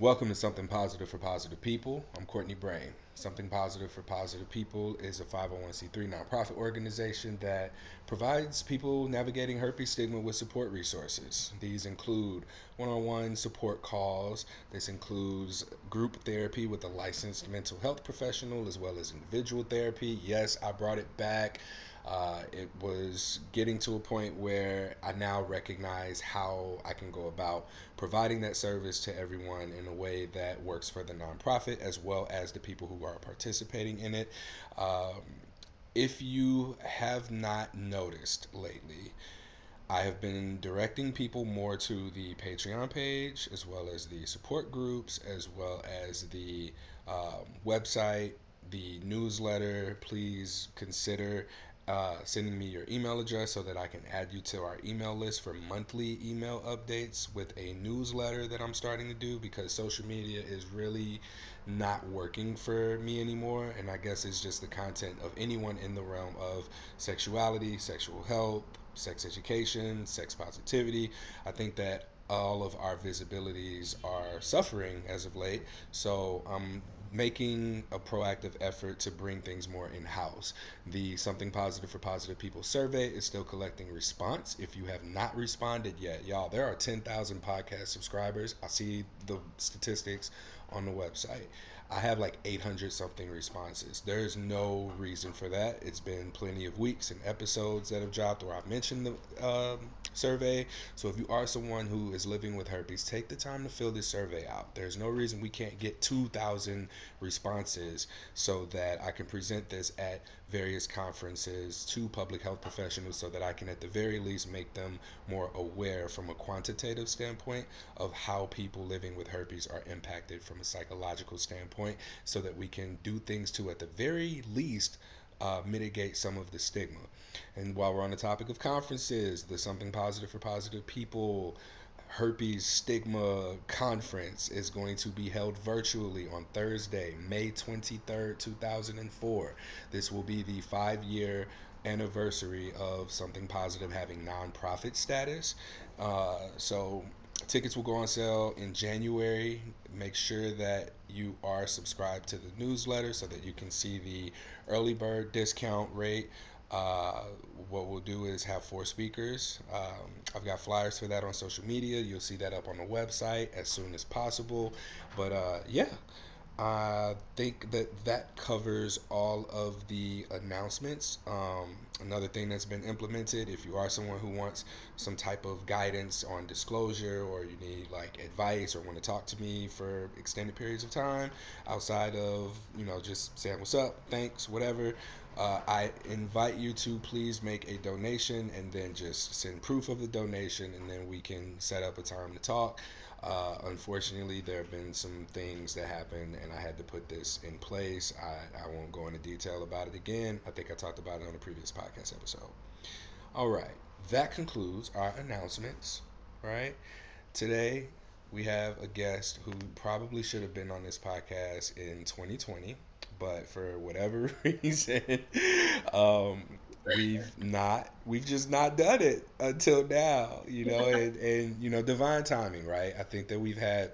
Welcome to Something Positive for Positive People. I'm Courtney Brame. Something Positive for Positive People is a 501c3 nonprofit organization that provides people navigating herpes stigma with support resources. These include one on one support calls, this includes group therapy with a licensed mental health professional, as well as individual therapy. Yes, I brought it back. Uh, it was getting to a point where I now recognize how I can go about providing that service to everyone in a way that works for the nonprofit as well as the people who are participating in it. Um, if you have not noticed lately, I have been directing people more to the Patreon page as well as the support groups as well as the um, website, the newsletter. Please consider uh, sending me your email address so that I can add you to our email list for monthly email updates with a newsletter that I'm starting to do because social media is really not working for me anymore. And I guess it's just the content of anyone in the realm of sexuality, sexual health, sex education, sex positivity. I think that all of our visibilities are suffering as of late. So I'm making a proactive effort to bring things more in house. The Something Positive for Positive People survey is still collecting response. If you have not responded yet, y'all, there are 10,000 podcast subscribers. I see the statistics on the website. I have like 800 something responses. There's no reason for that. It's been plenty of weeks and episodes that have dropped where I've mentioned the um, survey. So if you are someone who is living with herpes, take the time to fill this survey out. There's no reason we can't get 2,000 responses so that I can present this at various conferences to public health professionals so that I can at the very least make them more aware from a quantitative standpoint of how people living with herpes are impacted from a psychological standpoint so that we can do things to at the very least uh, mitigate some of the stigma. And while we're on the topic of conferences, the Something Positive for Positive People herpes stigma conference is going to be held virtually on Thursday, May 23rd, 2004. This will be the five year anniversary of Something Positive having nonprofit status. Uh, so tickets will go on sale in January. Make sure that you are subscribed to the newsletter so that you can see the early bird discount rate. Uh, what we'll do is have four speakers. Um, I've got flyers for that on social media. You'll see that up on the website as soon as possible. But uh, yeah, I think that that covers all of the announcements. Um, another thing that's been implemented, if you are someone who wants some type of guidance on disclosure or you need like advice or want to talk to me for extended periods of time outside of, you know, just saying what's up, thanks, whatever, uh, I invite you to please make a donation and then just send proof of the donation and then we can set up a time to talk. Uh, unfortunately, there have been some things that happened, and I had to put this in place. I, I won't go into detail about it again. I think I talked about it on a previous podcast episode. All right, that concludes our announcements. Right today, we have a guest who probably should have been on this podcast in 2020, but for whatever reason, um, we've not we've just not done it until now you know and and you know divine timing right? I think that we've had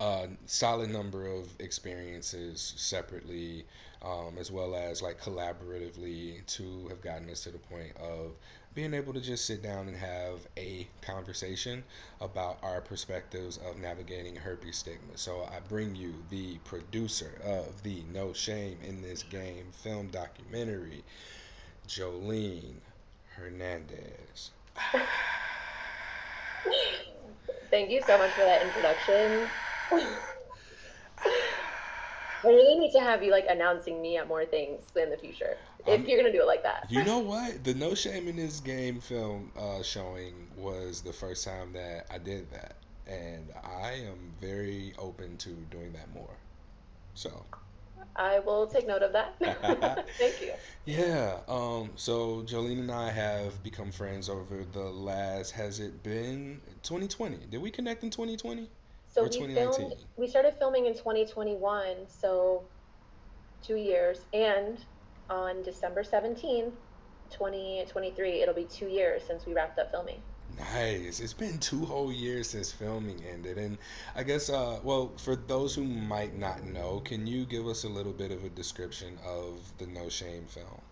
a solid number of experiences separately um, as well as like collaboratively to have gotten us to the point of being able to just sit down and have a conversation about our perspectives of navigating herpes stigma. So I bring you the producer of the No Shame in This Game film documentary, Jolene Hernandez. Thank you so much for that introduction. I really need to have you like announcing me at more things in the future. If I'm, you're gonna do it like that. you know what? The No Shame in This Game film uh, showing was the first time that I did that, and I am very open to doing that more. So. I will take note of that. Thank you. yeah. Um. So Jolene and I have become friends over the last. Has it been 2020? Did we connect in 2020 So or we filmed 2019? we started filming in 2021, so 2 years and on December 17th, 2023, it'll be 2 years since we wrapped up filming. Nice. It's been two whole years since filming ended, and I guess, uh, well, for those who might not know, can you give us a little bit of a description of the No Shame film?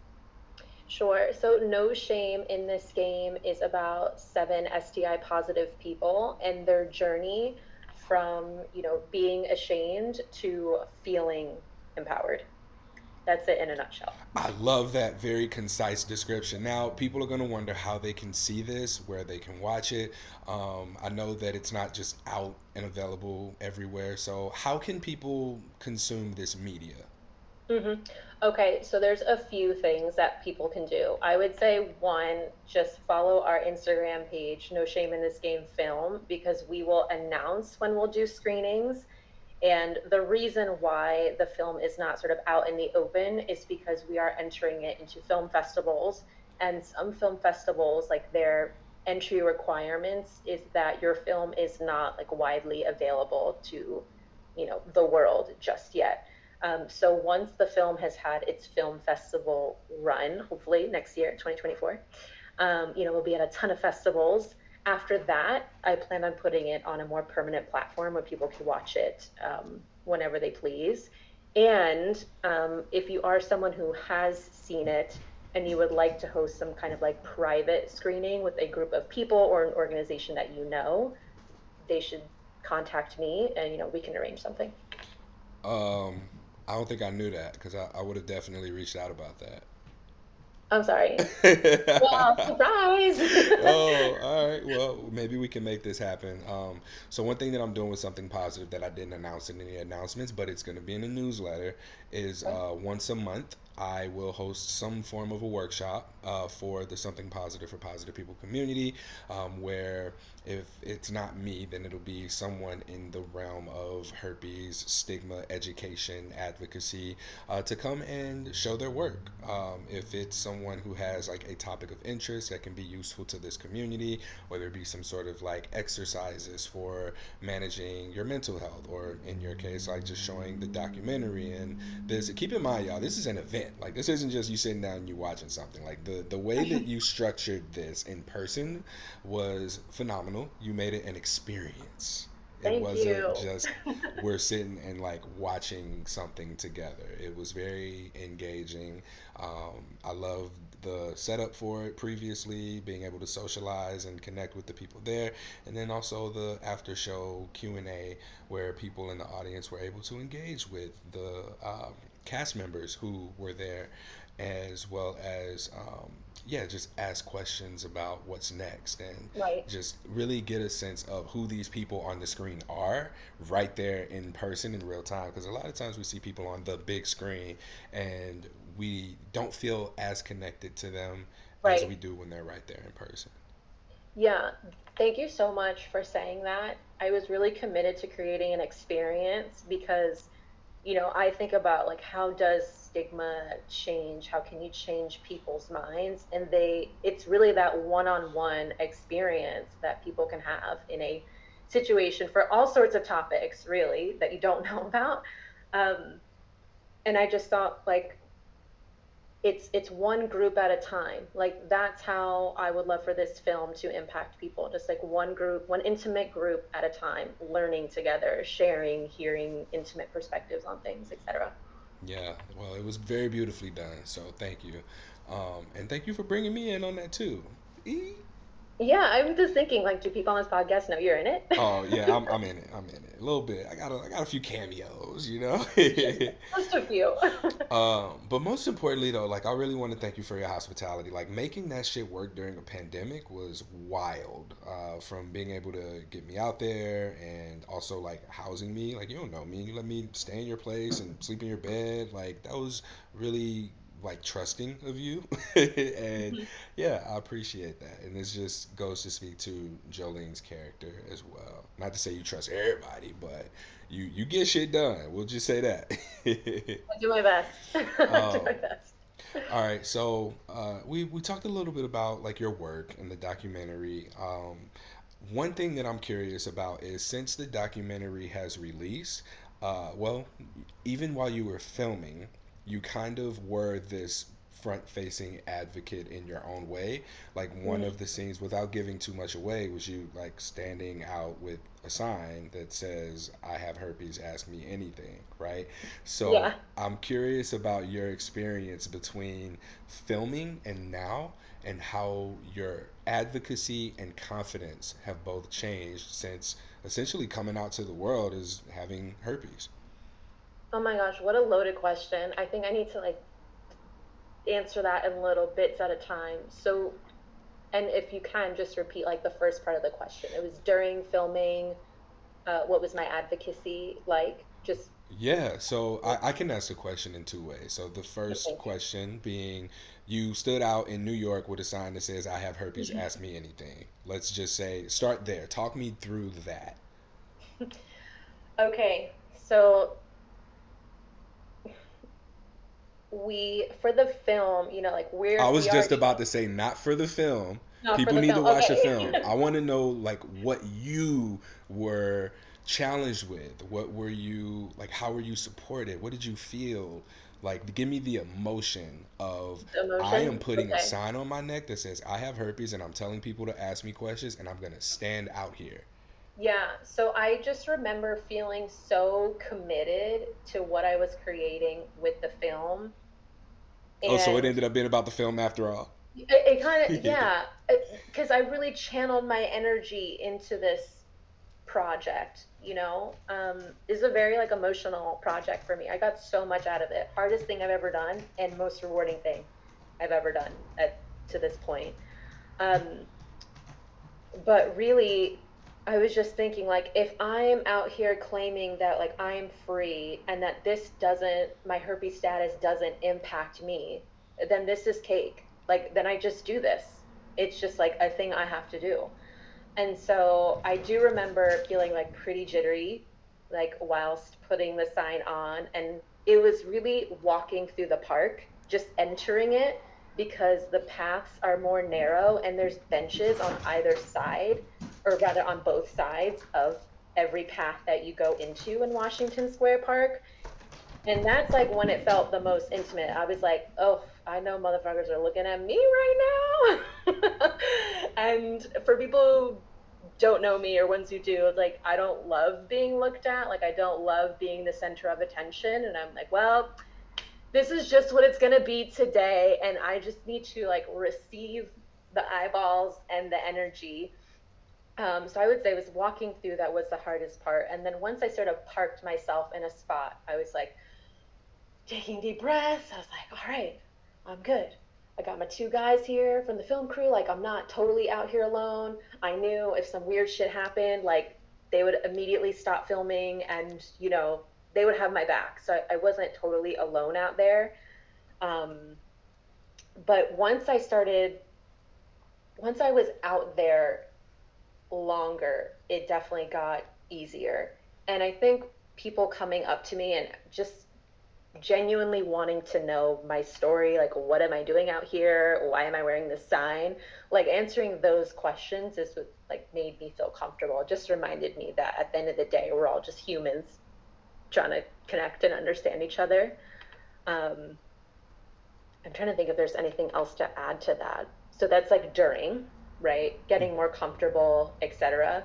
Sure. So, No Shame in this game is about seven STI positive people and their journey from, you know, being ashamed to feeling empowered. That's it in a nutshell. I love that very concise description. Now, people are going to wonder how they can see this, where they can watch it. Um, I know that it's not just out and available everywhere. So, how can people consume this media? Hmm Okay, so there's a few things that people can do. I would say one, just follow our Instagram page, No Shame in This Game Film, because we will announce when we'll do screenings And the reason why the film is not sort of out in the open is because we are entering it into film festivals. And some film festivals, like their entry requirements is that your film is not like widely available to, you know, the world just yet. Um, so once the film has had its film festival run, hopefully next year, 2024, um, you know, we'll be at a ton of festivals. After that, I plan on putting it on a more permanent platform where people can watch it um, whenever they please. And um, if you are someone who has seen it and you would like to host some kind of like private screening with a group of people or an organization that you know, they should contact me and you know we can arrange something. Um, I don't think I knew that because I, I would have definitely reached out about that. I'm sorry. Well, surprise. Oh, all right. Well, maybe we can make this happen. Um, so one thing that I'm doing with something positive that I didn't announce in any announcements, but it's going to be in the newsletter, is uh, once a month I will host some form of a workshop uh, for the Something Positive for Positive People community, um, where if it's not me, then it'll be someone in the realm of herpes, stigma, education, advocacy, uh, to come and show their work. Um, if it's someone who has like a topic of interest that can be useful to this community, whether it be some sort of like exercises for managing your mental health, or in your case, like just showing the documentary. And this, keep in mind, y'all, this is an event. Like this isn't just you sitting down and you watching something. Like the the way that you structured this in person was phenomenal. You made it an experience. It Thank wasn't you. just we're sitting and like watching something together. It was very engaging. Um, I loved the setup for it previously, being able to socialize and connect with the people there, and then also the after show Q and A where people in the audience were able to engage with the um, cast members who were there, as well as um, yeah, just ask questions about what's next and Right. just really get a sense of who these people on the screen are right there in person in real time. Because a lot of times we see people on the big screen and we don't feel as connected to them as we do when they're right there in person. Yeah, thank you so much for saying that. I was really committed to creating an experience because, you know, I think about like how does stigma change? How can you change people's minds? And they it's really that one-on-one experience that people can have in a situation for all sorts of topics, really, that you don't know about. Um, and I just thought like it's it's one group at a time like that's how i would love for this film to impact people just like one group one intimate group at a time learning together sharing hearing intimate perspectives on things etc Yeah, well, it was very beautifully done. So thank you. Um, and thank you for bringing me in on that too. E? Yeah i'm just thinking like do people on this podcast know you're in it Oh yeah, I'm I'm in it. I'm in it a little bit. I got a, I got a few cameos, you know. just a few Um, but most importantly though, like I really want to thank you for your hospitality. Like making that shit work during a pandemic was wild. Uh, from being able to get me out there and also like housing me. Like you don't know me, you let me stay in your place and sleep in your bed. Like that was really like trusting of you. and yeah, I appreciate that. And this just goes to speak to Jolene's character as well. Not to say you trust everybody, but you you get shit done. We'll just say that. i do my best I do my um, best all right, so uh, we we talked a little bit about like your work and the documentary. Um, one thing that I'm curious about is since the documentary has released, uh, well, even while you were filming, you kind of were this front facing advocate in your own way. Like one of Mhm. the scenes, without giving too much away, was you like standing out with a sign that says, I have herpes, ask me anything, right? So Yeah. I'm curious about your experience between filming and now and how your advocacy and confidence have both changed since essentially coming out to the world as having herpes. Oh my gosh, what a loaded question. I think I need to like answer that in little bits at a time. So, and if you can just repeat like the first part of the question. It was during filming, uh, what was my advocacy like? Just Yeah, so I, I can ask the question in two ways. So the first thank question being you stood out in New York with a sign that says, I have herpes, you. ask me anything. Let's just say, start there. Talk me through that. Okay, so we for the film, you know, like I we're I was we are just about to say, not for the film. not People the need to film. watch the Okay. film. I want to know, like, what you were challenged with. What were you, like, how were you supported? What did you feel? Like, give me the emotion of The I am emotion. putting a sign on my neck that says I have herpes and I'm telling people to ask me questions and I'm going to stand out here. Yeah, so I just remember feeling so committed to what I was creating with the film Oh, so it ended up being about the film after all. it, it kind of yeah, because I really channeled my energy into this project, you know. Um is a very like emotional project for me. I got so much out of it. Hardest thing I've ever done and most rewarding thing I've ever done at to this point. Um but really i was just thinking like if i'm out here claiming that like i'm free and that this doesn't my herpes status doesn't impact me then this is cake. Like then i just do this. It's just like a thing i have to do. And so I do remember feeling like pretty jittery, like whilst putting the sign on. And it was really walking through the park, just entering it because the paths are more narrow and there's benches on either side, or rather on both sides of every path that you go into in Washington Square Park. And that's like when it felt the most intimate. I was like, oh, I know motherfuckers are looking at me right now. and for people who don't know me or ones who do, like I don't love being looked at. Like I don't love being the center of attention. And I'm like, well, this is just what it's gonna be today. And I just need to like receive the eyeballs and the energy. Um, so I would say it was walking through that was the hardest part. And then once I sort of parked myself in a spot, I was like, taking deep breaths. I was like, all right, I'm good. I got my two guys here from the film crew. Like, I'm not totally out here alone. I knew if some weird shit happened, like, they would immediately stop filming and, you know, they would have my back. So I, I wasn't totally alone out there. Um, but once I started, once I was out there longer, it definitely got easier. And I think people coming up to me and just genuinely wanting to know my story like what am i doing out here? Why am i wearing this sign? Like answering those questions is what like made me feel comfortable. It just reminded me that at the end of the day we're all just humans trying to connect and understand each other. Um i'm trying to think if there's anything else to add to that. So that's like during right getting more comfortable etc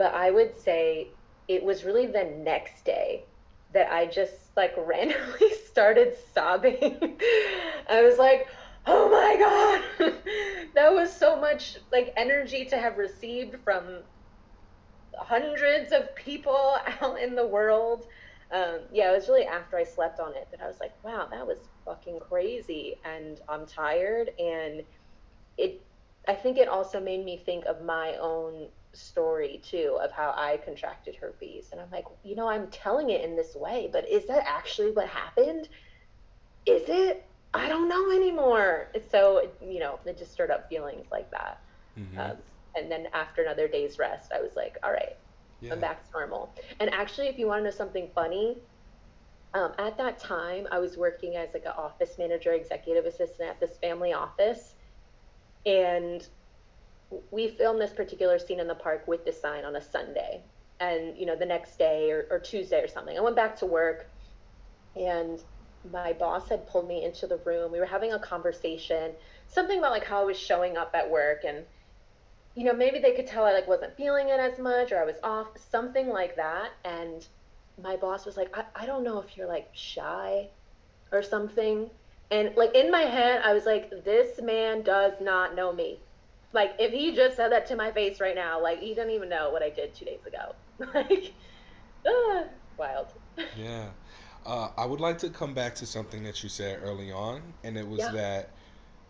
but I would say it was really the next day that I just like randomly started sobbing. I was like, oh my God, that was so much like energy to have received from hundreds of people out in the world. Um, yeah, it was really after I slept on it that I was like, wow, that was fucking crazy. And I'm tired. And it I think it also made me think of my own story too of how I contracted herpes. And I'm like you know I'm telling it in this way but is that actually what happened? Is it? I don't know anymore. So you know it just stirred up feelings like that. Mm-hmm. um, and then after another day's rest I was like all right I'm back to normal. And actually if you want to know something funny um, at that time I was working as like an office manager executive assistant at this family office and we filmed this particular scene in the park with the sign on a Sunday. And, you know, the next day or, or Tuesday or something, I went back to work and my boss had pulled me into the room. We were having a conversation, something about like how I was showing up at work and you know, maybe they could tell I like wasn't feeling it as much or I was off, something like that. And my boss was like, I, I don't know if you're like shy or something. And like in my head, I was like, this man does not know me. Like if he just said that to my face right now, like he doesn't even know what I did two days ago. like, ah, wild. Yeah. Uh, I would like to come back to something that you said early on, and it was Yeah. that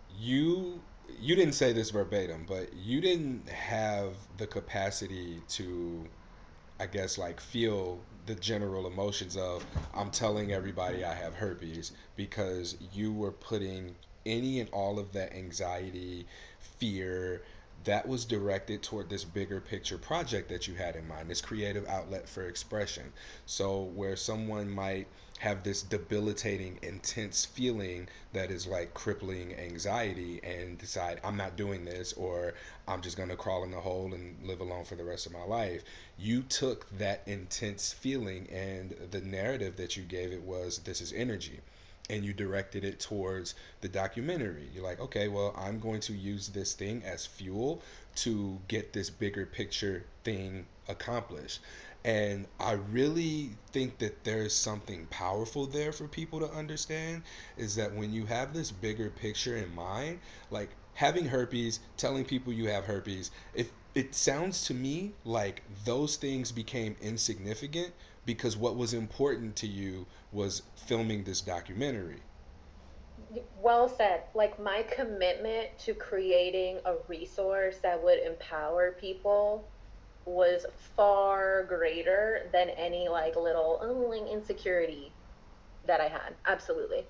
you you didn't say this verbatim, but you didn't have the capacity to I guess like feel the general emotions of I'm telling everybody I have herpes because you were putting any and all of that anxiety, fear that was directed toward this bigger picture project that you had in mind, this creative outlet for expression. So where someone might have this debilitating intense feeling that is like crippling anxiety and decide I'm not doing this or I'm just going to crawl in the hole and live alone for the rest of my life you took that intense feeling and the narrative that you gave it was this is energy and you directed it towards the documentary. You're like, okay, well, I'm going to use this thing as fuel to get this bigger picture thing accomplished. And I really think that there's something powerful there for people to understand is that when you have this bigger picture in mind, like having herpes, telling people you have herpes, if it sounds to me like those things became insignificant because what was important to you was filming this documentary. Well said. Like my commitment to creating a resource that would empower people was far greater than any like little oh, insecurity that I had. Absolutely.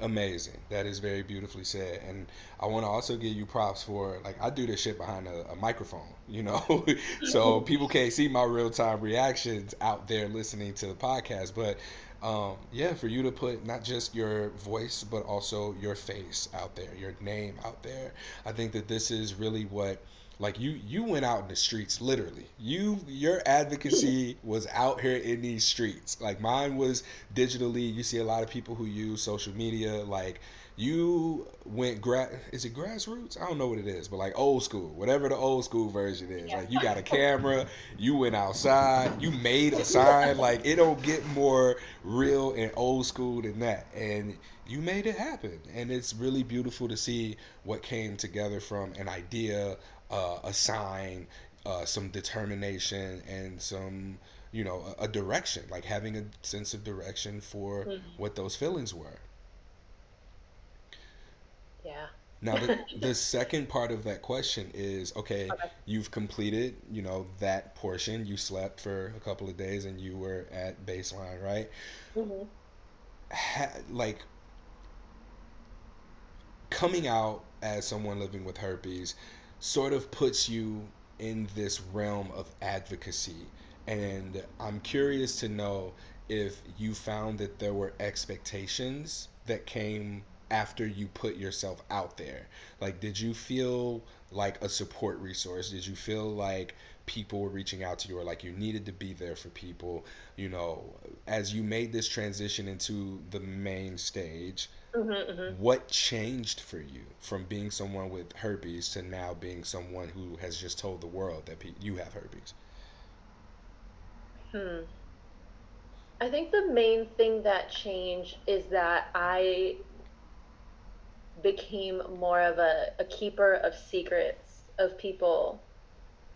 Amazing. That is very beautifully said. And I want to also give you props for like I do this shit behind a, a microphone, you know, so people can't see my real time reactions out there listening to the podcast. But um, yeah, for you to put not just your voice but also your face out there, your name out there, I think that this is really what like you you went out in the streets literally. You your advocacy was out here in these streets. Like mine was digitally. You see a lot of people who use social media. Like you went gra- is it grassroots? I don't know what it is but like old school whatever the old school version is. Like you got a camera you went outside you made a sign. Like it don't get more real and old school than that. And you made it happen. And it's really beautiful to see what came together from an idea uh, a sign uh, some determination and some you know a, a direction like having a sense of direction for Mhm. what those feelings were Yeah. now the the second part of that question is okay Okay. you've completed you know that portion you slept for a couple of days and you were at baseline right hmm ha- like coming out as someone living with herpes sort of puts you in this realm of advocacy. And I'm curious to know if you found that there were expectations that came after you put yourself out there. Like, did you feel like a support resource? Did you feel like people were reaching out to you or like you needed to be there for people? You know, as you made this transition into the main stage, hmm hmm what changed for you from being someone with herpes to now being someone who has just told the world that pe- you have herpes? Hmm. I think the main thing that changed is that I became more of a, a keeper of secrets of people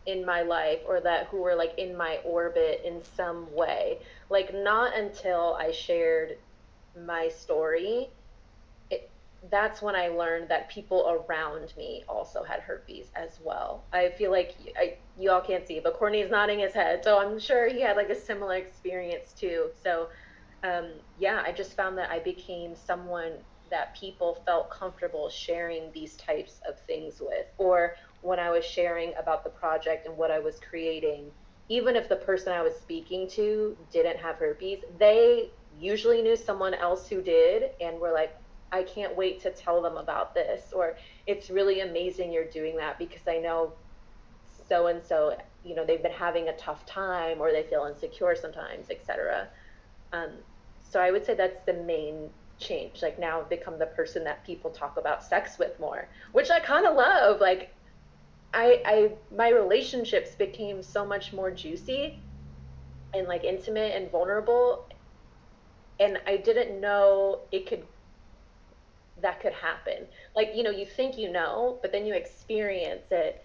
in my life or that who were like in my orbit in some way. Like not until I shared my story, it, that's when I learned that people around me also had herpes as well. I feel like I, y'all can't see, but Courtney's nodding his head, so I'm sure he had like a similar experience too. So um, yeah, I just found that I became someone that people felt comfortable sharing these types of things with. Or when I was sharing about the project and what I was creating, even if the person I was speaking to didn't have herpes, they usually knew someone else who did and were like, I can't wait to tell them about this. Or it's really amazing you're doing that because I know so and so, you know, they've been having a tough time or they feel insecure sometimes, etc. Um, so I would say that's the main. change. Like now I've become the person that people talk about sex with more, which I kind of love. Like I I my relationships became so much more juicy and like intimate and vulnerable and I didn't know it could that could happen. Like, you know, you think you know, but then you experience it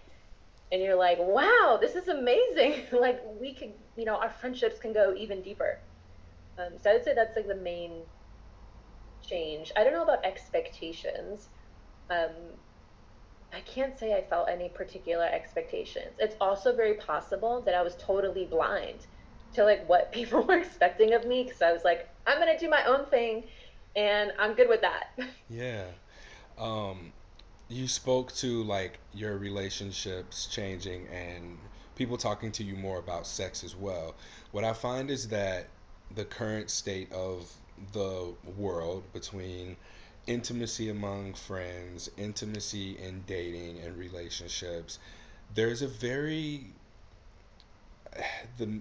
and you're like, "Wow, this is amazing." like we could, you know, our friendships can go even deeper. Um, so I would say that's like the main change. I don't know about expectations. Um, I can't say I felt any particular expectations. It's also very possible that I was totally blind to like what people were expecting of me because I was like, I'm gonna do my own thing and I'm good with that. Yeah. Um, you spoke to like your relationships changing and people talking to you more about sex as well. What I find is that the current state of the world between intimacy among friends, intimacy in dating and relationships, there's a very the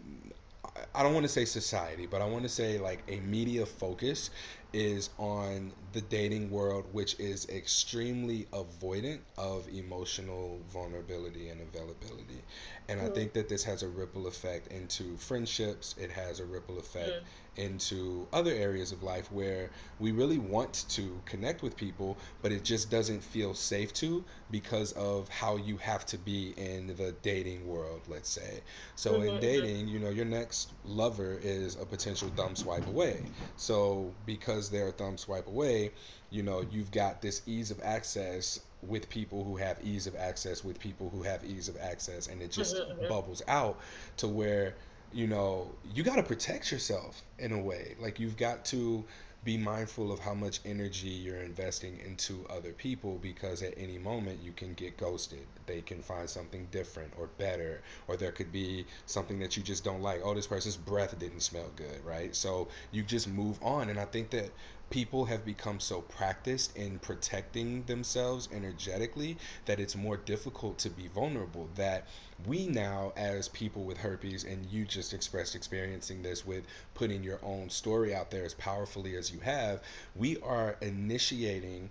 I don't want to say society, but I want to say like a media focus is on the dating world, which is extremely avoidant of emotional vulnerability and availability. And I Mm-hmm. think that this has a ripple effect into friendships, it has a ripple effect Mm-hmm. into other areas of life where we really want to connect with people, but it just doesn't feel safe to because of how you have to be in the dating world, let's say. So in Mm-hmm. dating, you know, your next lover is a potential thumb swipe away. So because they're a thumb swipe away, you know, you've got this ease of access with people who have ease of access with people who have ease of access and it just bubbles out to where you know you got to protect yourself in a way like you've got to be mindful of how much energy you're investing into other people because at any moment you can get ghosted. They can find something different or better, or there could be something that you just don't like. Oh, this person's breath didn't smell good, right? So you just move on. And I think that people have become so practiced in protecting themselves energetically that it's more difficult to be vulnerable. That we now, as people with herpes, and you just expressed experiencing this with putting your own story out there as powerfully as you have, we are initiating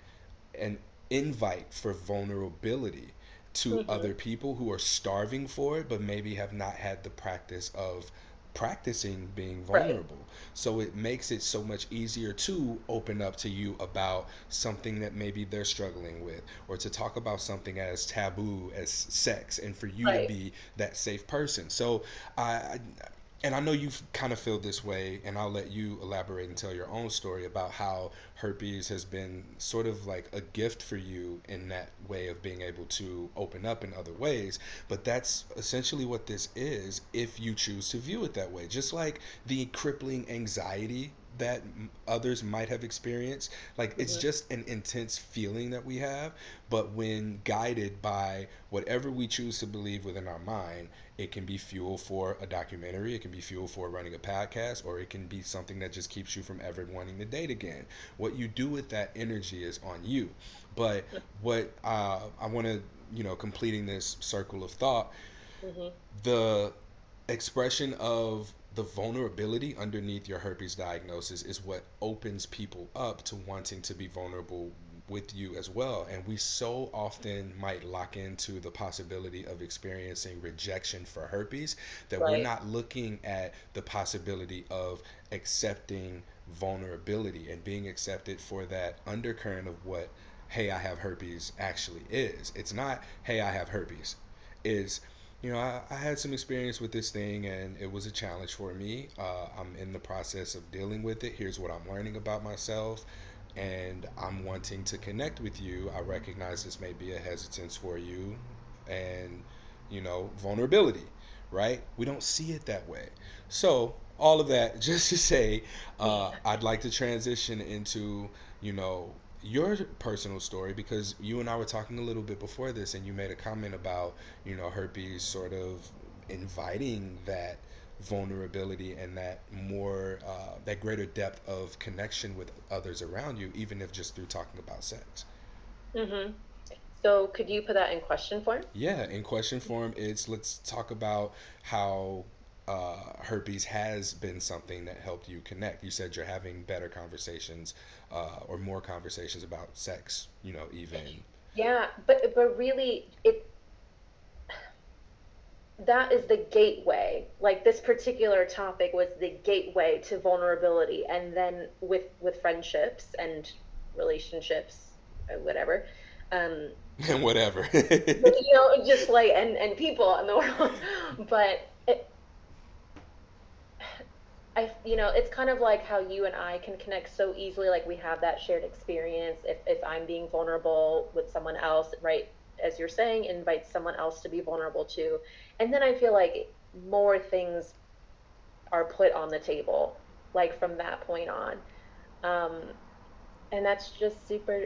an invite for vulnerability to Mm-hmm. other people who are starving for it, but maybe have not had the practice of practicing being Right. vulnerable. So it makes it so much easier to open up to you about something that maybe they're struggling with, or to talk about something as taboo as sex, and for you to be that safe person. So I, and I know you kind of feel this way, and I'll let you elaborate and tell your own story about how herpes has been sort of like a gift for you in that way of being able to open up in other ways. But that's essentially what this is if you choose to view it that way. Just like the crippling anxiety that others might have experienced. Like it's just an intense feeling that we have, but when guided by whatever we choose to believe within our mind, it can be fuel for a documentary, it can be fuel for running a podcast, or it can be something that just keeps you from ever wanting to date again. What you do with that energy is on you. But what uh, I want to, you know, completing this circle of thought, Mm-hmm. the expression of the vulnerability underneath your herpes diagnosis is what opens people up to wanting to be vulnerable with you as well. And we so often might lock into the possibility of experiencing rejection for herpes that we're not looking at the possibility of accepting vulnerability and being accepted for that undercurrent of what hey i have herpes actually is it's not hey i have herpes is you know, I, I had some experience with this thing and it was a challenge for me. Uh, I'm in the process of dealing with it. Here's what I'm learning about myself, and I'm wanting to connect with you. I recognize this may be a hesitance for you and, you know, vulnerability, right? We don't see it that way. So, all of that just to say, uh, I'd like to transition into, you know, your personal story because you and I were talking a little bit before this and you made a comment about you know, herpes sort of inviting that vulnerability and that more uh, that greater depth of connection with others around you, even if just through talking about sex. Mm-hmm. So could you put that in question form? Yeah, in question form, it's let's talk about how uh, herpes has been something that helped you connect. You said you're having better conversations uh, or more conversations about sex, you know, even. Yeah, but but really it that is the gateway. Like this particular topic was the gateway to vulnerability and then with with friendships and relationships uh, whatever. Um And whatever. you know just like and and people in the world. But it, I, you know, it's kind of like how you and I can connect so easily. Like we have that shared experience. If if I'm being vulnerable with someone else, right, as you're saying, invite someone else to be vulnerable too. And then I feel like more things are put on the table, like from that point on. Um, and that's just super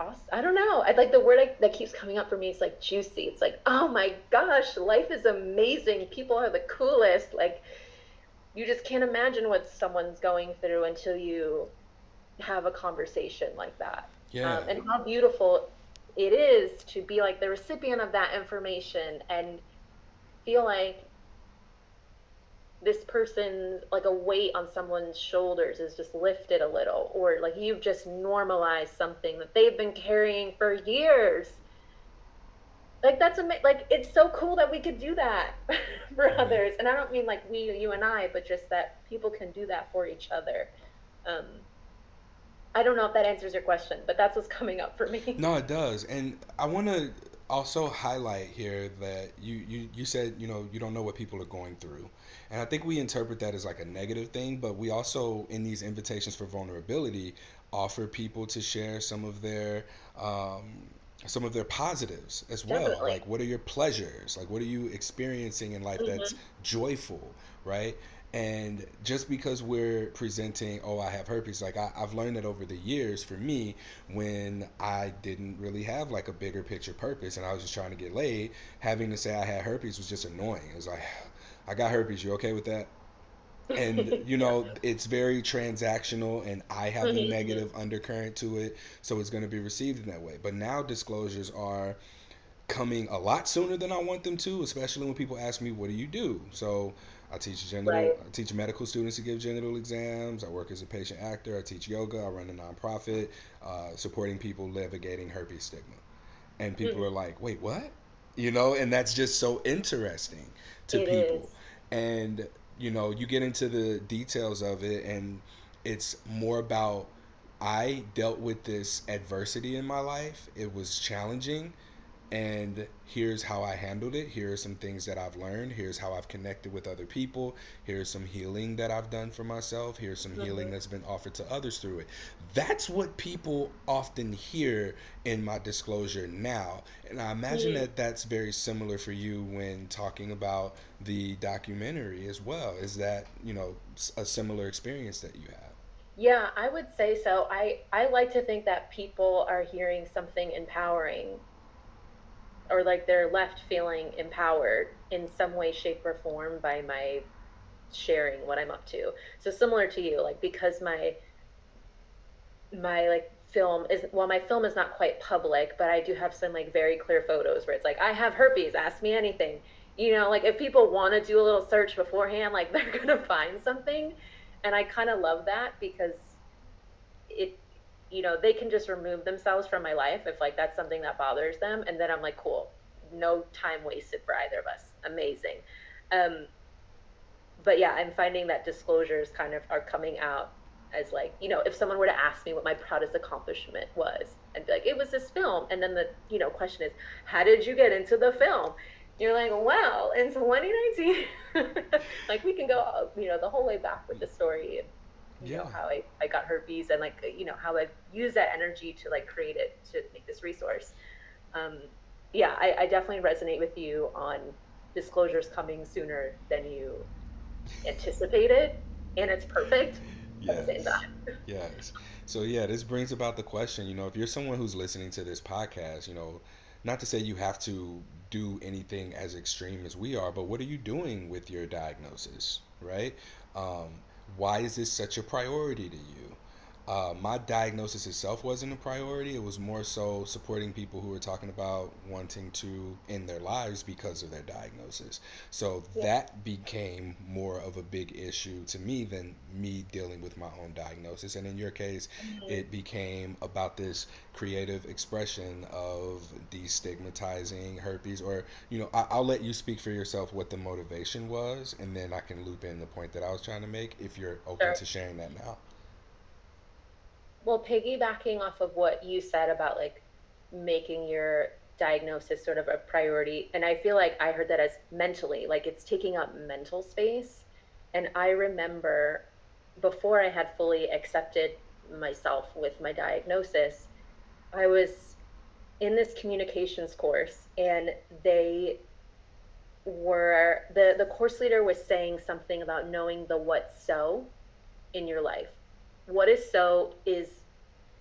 awesome. I don't know. I like the word I, that keeps coming up for me is like juicy. It's like, oh my gosh, life is amazing. People are the coolest. Like you just can't imagine what someone's going through until you have a conversation like that. yeah. Um, and how beautiful it is to be like the recipient of that information and feel like this person's like a weight on someone's shoulders is just lifted a little or like you've just normalized something that they've been carrying for years like that's ama- like it's so cool that we could do that for others. And i don't mean like we you and i but just that people can do that for each other. Um i don't know if that answers your question but that's what's coming up for me. No, it does, and I want to also highlight here that you, you you said you know you don't know what people are going through, and I think we interpret that as like a negative thing, but we also in these invitations for vulnerability offer people to share some of their um, some of their positives as well. definitely Like, what are your pleasures? Like, what are you experiencing in life that's hmm joyful, right? And just because we're presenting, oh, I have herpes, like I, I've learned that over the years for me, when I didn't really have like a bigger picture purpose and I was just trying to get laid, having to say I had herpes was just annoying. It was like, I got herpes, you okay with that? And you know, it's very transactional and I have a hmm negative undercurrent to it, so it's going to be received in that way. But now disclosures are coming a lot sooner than I want them to, especially when people ask me, "What do you do?" So I teach genital, right I teach medical students to give genital exams. I work as a patient actor. I teach yoga. I run a nonprofit uh, supporting people navigating herpes stigma. And people are hmm like, "Wait, what?" You know, and that's just so interesting to it people. is And you know, you get into the details of it, and it's more about I dealt with this adversity in my life. It was challenging and here's how I handled it. Here are some things that I've learned. Here's how I've connected with other people. Here's some healing that I've done for myself. Here's some healing hmm that's been offered to others through it. That's what people often hear in my disclosure now. And I imagine hmm that that's very similar for you when talking about the documentary as well. Is that, you know, a similar experience that you have? Yeah, I would say so. I I like to think that people are hearing something empowering or like they're left feeling empowered in some way, shape, or form by my sharing what I'm up to. So similar to you, like because my my like film is well my film is not quite public but i do have some like very clear photos where it's like i have herpes ask me anything you know like if people want to do a little search beforehand like they're gonna find something and i kind of love that because it you know they can just remove themselves from my life if like that's something that bothers them and then i'm like cool. No time wasted for either of us. Amazing. Um but yeah, I'm finding that disclosures kind of are coming out as like, you know, if someone were to ask me what my proudest accomplishment was, I'd be like, it was this film. And then the, you know, question is, how did you get into the film? You're like, wow, in 2019, like we can go, you know, the whole way back with the story. and, you know, Yeah. how I, I got herpes and like, you know, how I've used that energy to like create it to make this resource. Um, yeah, I, I definitely resonate with you on disclosures coming sooner than you anticipated and it's perfect at the same Yes. time. Yes. So yeah, this brings about the question, you know, if you're someone who's listening to this podcast, you know, not to say you have to do anything as extreme as we are, but what are you doing with your diagnosis, right? Um, why is this such a priority to you? Uh, my diagnosis itself wasn't a priority. It was more so supporting people who were talking about wanting to end their lives because of their diagnosis. So Yeah. that became more of a big issue to me than me dealing with my own diagnosis. And in your case, Mhm. it became about this creative expression of destigmatizing herpes. Or, you know, I- I'll let you speak for yourself what the motivation was, and then I can loop in the point that I was trying to make if you're open Sure. to sharing that now. Well, piggybacking off of what you said about like making your diagnosis sort of a priority, and I feel like I heard that as mentally, like it's taking up mental space. And I remember before I had fully accepted myself with my diagnosis, I was in this communications course and they were the the course leader was saying something about knowing the what so in your life. What is so is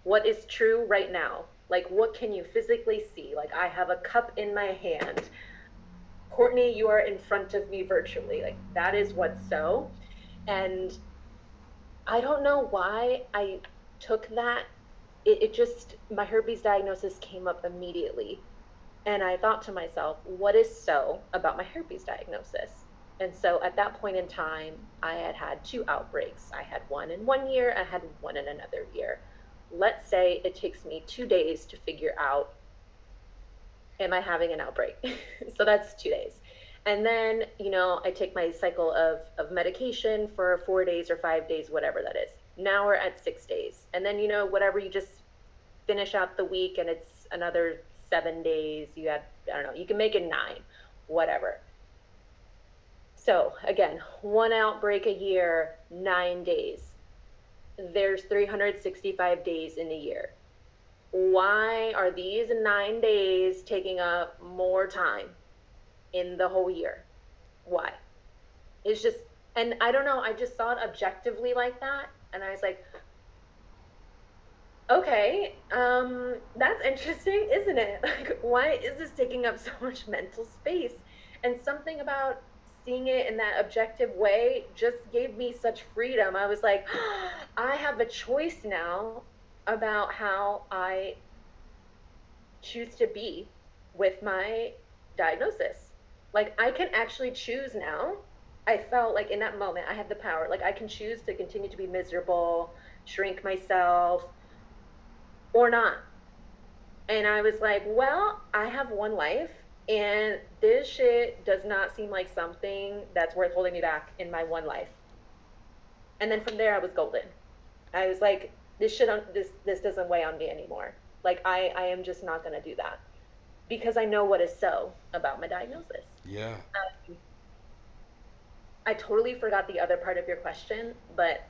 what is true right now. Like what can you physically see? Like I have a cup in my hand. Courtney, you are in front of me virtually. Like that is what's so. And I don't know why I took that. It, it just my herpes diagnosis came up immediately And I thought to myself, what is so about my herpes diagnosis? And so at that point in time, I had had two outbreaks. I had one in one year, I had one in another year. Let's say it takes me two days to figure out, am I having an outbreak? so that's two days. And then, you know, I take my cycle of, of medication for four days or five days, whatever that is. Now we're at six days. And then, you know, whatever you just finish out the week and it's another seven days. You had, I don't know, you can make it nine, whatever. So again, one outbreak a year, nine days. There's 365 days in a year. Why are these nine days taking up more time in the whole year? Why? It's just, and I don't know, I just saw it objectively like that. And I was like, Okay, um, that's interesting, isn't it? Like, why is this taking up so much mental space? And something about seeing it in that objective way just gave me such freedom. I was like, I have a choice now about how I choose to be with my diagnosis. Like, I can actually choose now. I felt like in that moment, I had the power. Like, I can choose to continue to be miserable, shrink myself, or not And I was like, well, I have one life and this shit does not seem like something that's worth holding me back in my one life. And then from there I was golden. I was like, this shit on this this doesn't weigh on me anymore. Like I I am just not going to do that because I know what is so about my diagnosis. Yeah. Um, I totally forgot the other part of your question, but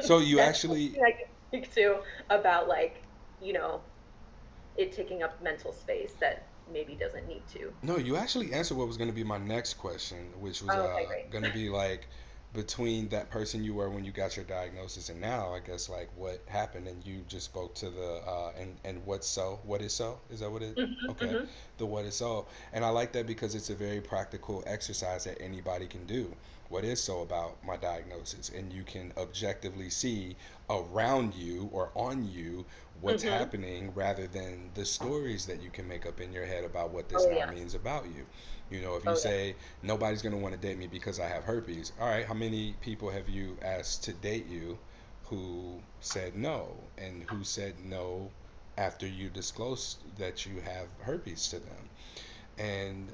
So you actually I can speak to about like, you know, it taking up mental space that maybe doesn't need to. No, you actually answered what was going to be my next question, which was Oh, okay, uh, going to be like between that person you were when you got your diagnosis and now, I guess like what happened and you just spoke to the uh, and and what's so, what is so? Is that what it? Mhm, Okay, mhm, the what is so, and I like that because it's a very practical exercise that anybody can do. What is so about my diagnosis, and you can objectively see around you or on you what's mhm. happening rather than the stories that you can make up in your head about what this Oh, now yes. means about you. You know, if you Oh, yeah. say nobody's going to want to date me because I have herpes, all right, how many people have you asked to date you who said no and who said no after you disclosed that you have herpes to them? And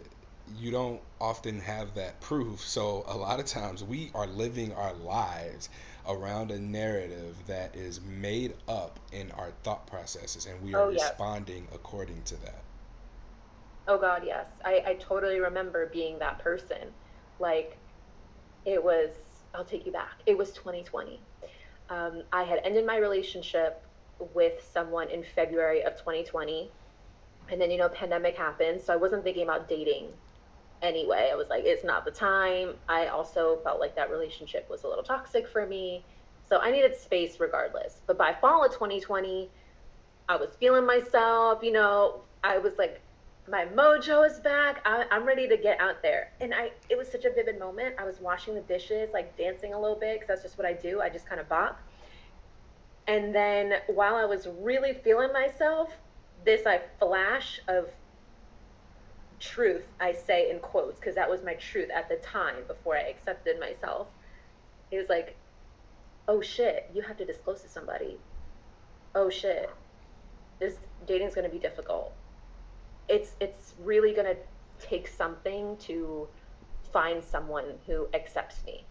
you don't often have that proof. So a lot of times we are living our lives around a narrative that is made up in our thought processes and we are Oh, yes. responding according to that. Oh, God, yes. I I totally remember being that person. Like, it was I'll take you back. It was 2020. Um, I had ended my relationship with someone in February of 2020, and then, you know, pandemic happened, so I wasn't thinking about dating anyway. I was like, it's not the time. I also felt like that relationship was a little toxic for me, so I needed space regardless. But by fall of 2020, I was feeling myself, you know, I was like, my mojo is back. I, I'm ready to get out there. And I, it was such a vivid moment. I was washing the dishes, like dancing a little bit, because that's just what I do. I just kind of bop. And then while I was really feeling myself, this I flash of truth, I say in quotes, because that was my truth at the time before I accepted myself. He was like, oh shit, you have to disclose to somebody. Oh shit, this dating's gonna be difficult. It's it's really gonna take something to find someone who accepts me.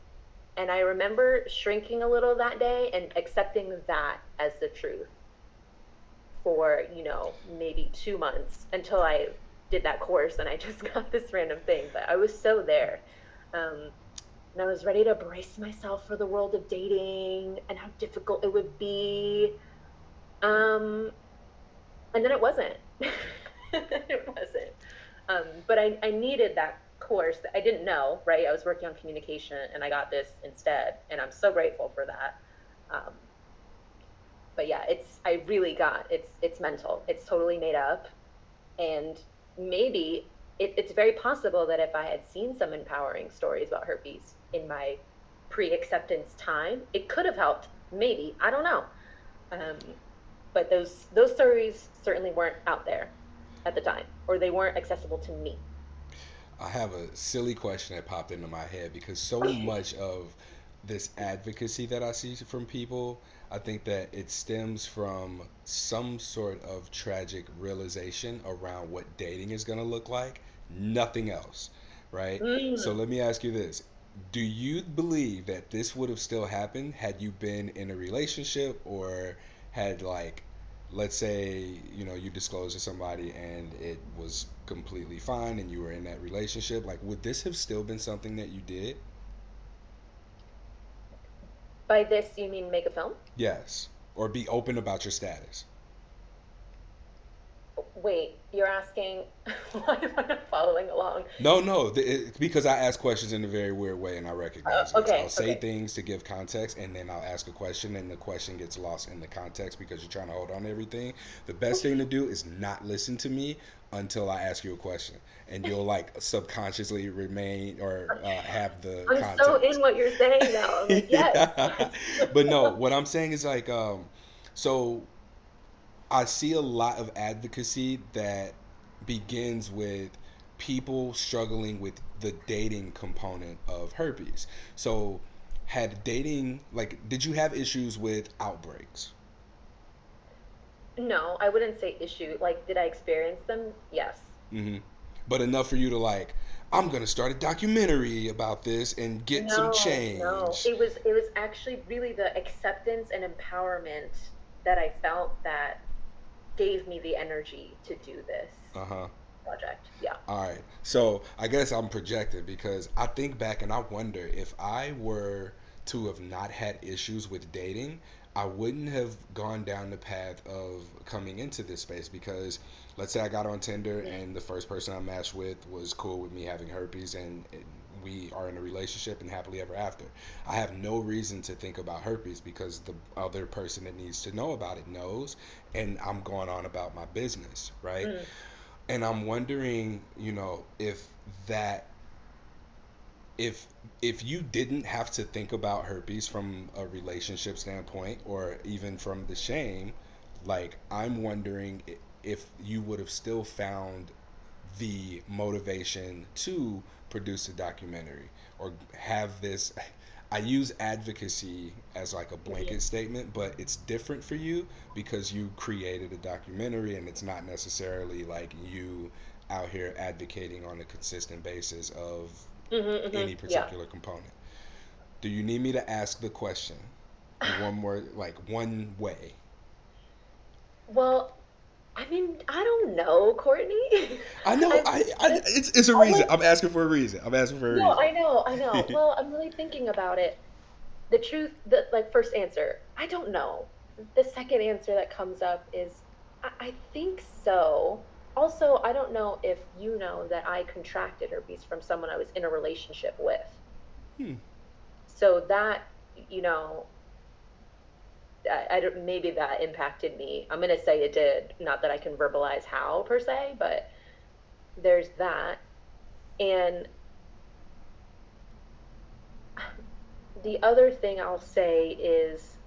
And I remember shrinking a little that day and accepting that as the truth for, you know, maybe two months until I did that course and I just got this random thing. But I was so there. Um, and I was ready to brace myself for the world of dating and how difficult it would be. Um, and then it wasn't. it wasn't. Um, but I, I needed that course that I didn't know, right? I was working on communication and I got this instead. And I'm so grateful for that. Um, but yeah, it's, I really got, it's, it's mental. It's totally made up. And maybe it, it's very possible that if I had seen some empowering stories about herpes in my pre-acceptance time, it could have helped. Maybe, I don't know. Um, but those those stories certainly weren't out there at the time, or they weren't accessible to me. I have a silly question that popped into my head because so much of this advocacy that I see from people, I think that it stems from some sort of tragic realization around what dating is going to look like, nothing else, right? So Mm. let me ask you this. Do you believe that this would have still happened had you been in a relationship or had like let's say you know you disclosed to somebody and it was completely fine and you were in that relationship like would this have still been something that you did By this, you mean make a film? yes or be open about your status Wait, you're asking why am I not following along? no no th- it, because i ask questions in a very weird way and i recognize Uh, this i'll say okay. things to give context and then i'll ask a question and the question gets lost in the context because you're trying to hold on to everything the best thing to do is not listen to me until i ask you a question and you'll like subconsciously remain or uh, have the I'm so in what you're saying now. Like, yes. But no, what I'm saying is like um so I see a lot of advocacy that begins with people struggling with the dating component of herpes. So had dating like did you have issues with outbreaks? No, I wouldn't say issue. Like, did I experience them? Yes. hmm But enough for you to like I'm going to start a documentary about this and get some No, no. It was it was actually really the acceptance and empowerment that I felt that gave me the energy to do this Uh-huh. project. Yeah. All right. So I guess I'm projected because I think back and I wonder if I were to have not had issues with dating, I wouldn't have gone down the path of coming into this space because let's say I got on Tinder and the first person I matched with was cool with me having herpes and we are in a relationship and happily ever after. I have no reason to think about herpes because the other person that needs to know about it knows and I'm going on about my business, right? mm, and I'm wondering, you know, if that if if you didn't have to think about herpes from a relationship standpoint or even from the shame, like I'm wondering if you would have still found the motivation to produce a documentary or have this I use advocacy as like a blanket statement, but it's different for you because you created a documentary and it's not necessarily like you out here advocating on a consistent basis of mhm, mhm. any Yeah. particular component. Do you need me to ask the question one more like one way? Well, I mean, I don't know, Courtney. I know I, I it's it's a reason. I'm asking for a reason. I'm asking for a no, reason. I know, I know. Well, I'm really thinking about it. The truth, the like first answer, I don't know. The second answer that comes up is I, I think so. Also, I don't know if you know that I contracted herpes from someone I was in a relationship with. hmm. So that, you know, I, I don't, maybe that impacted me. I'm gonna say it did. Not that I can verbalize how per se, but there's that. And the other thing I'll say is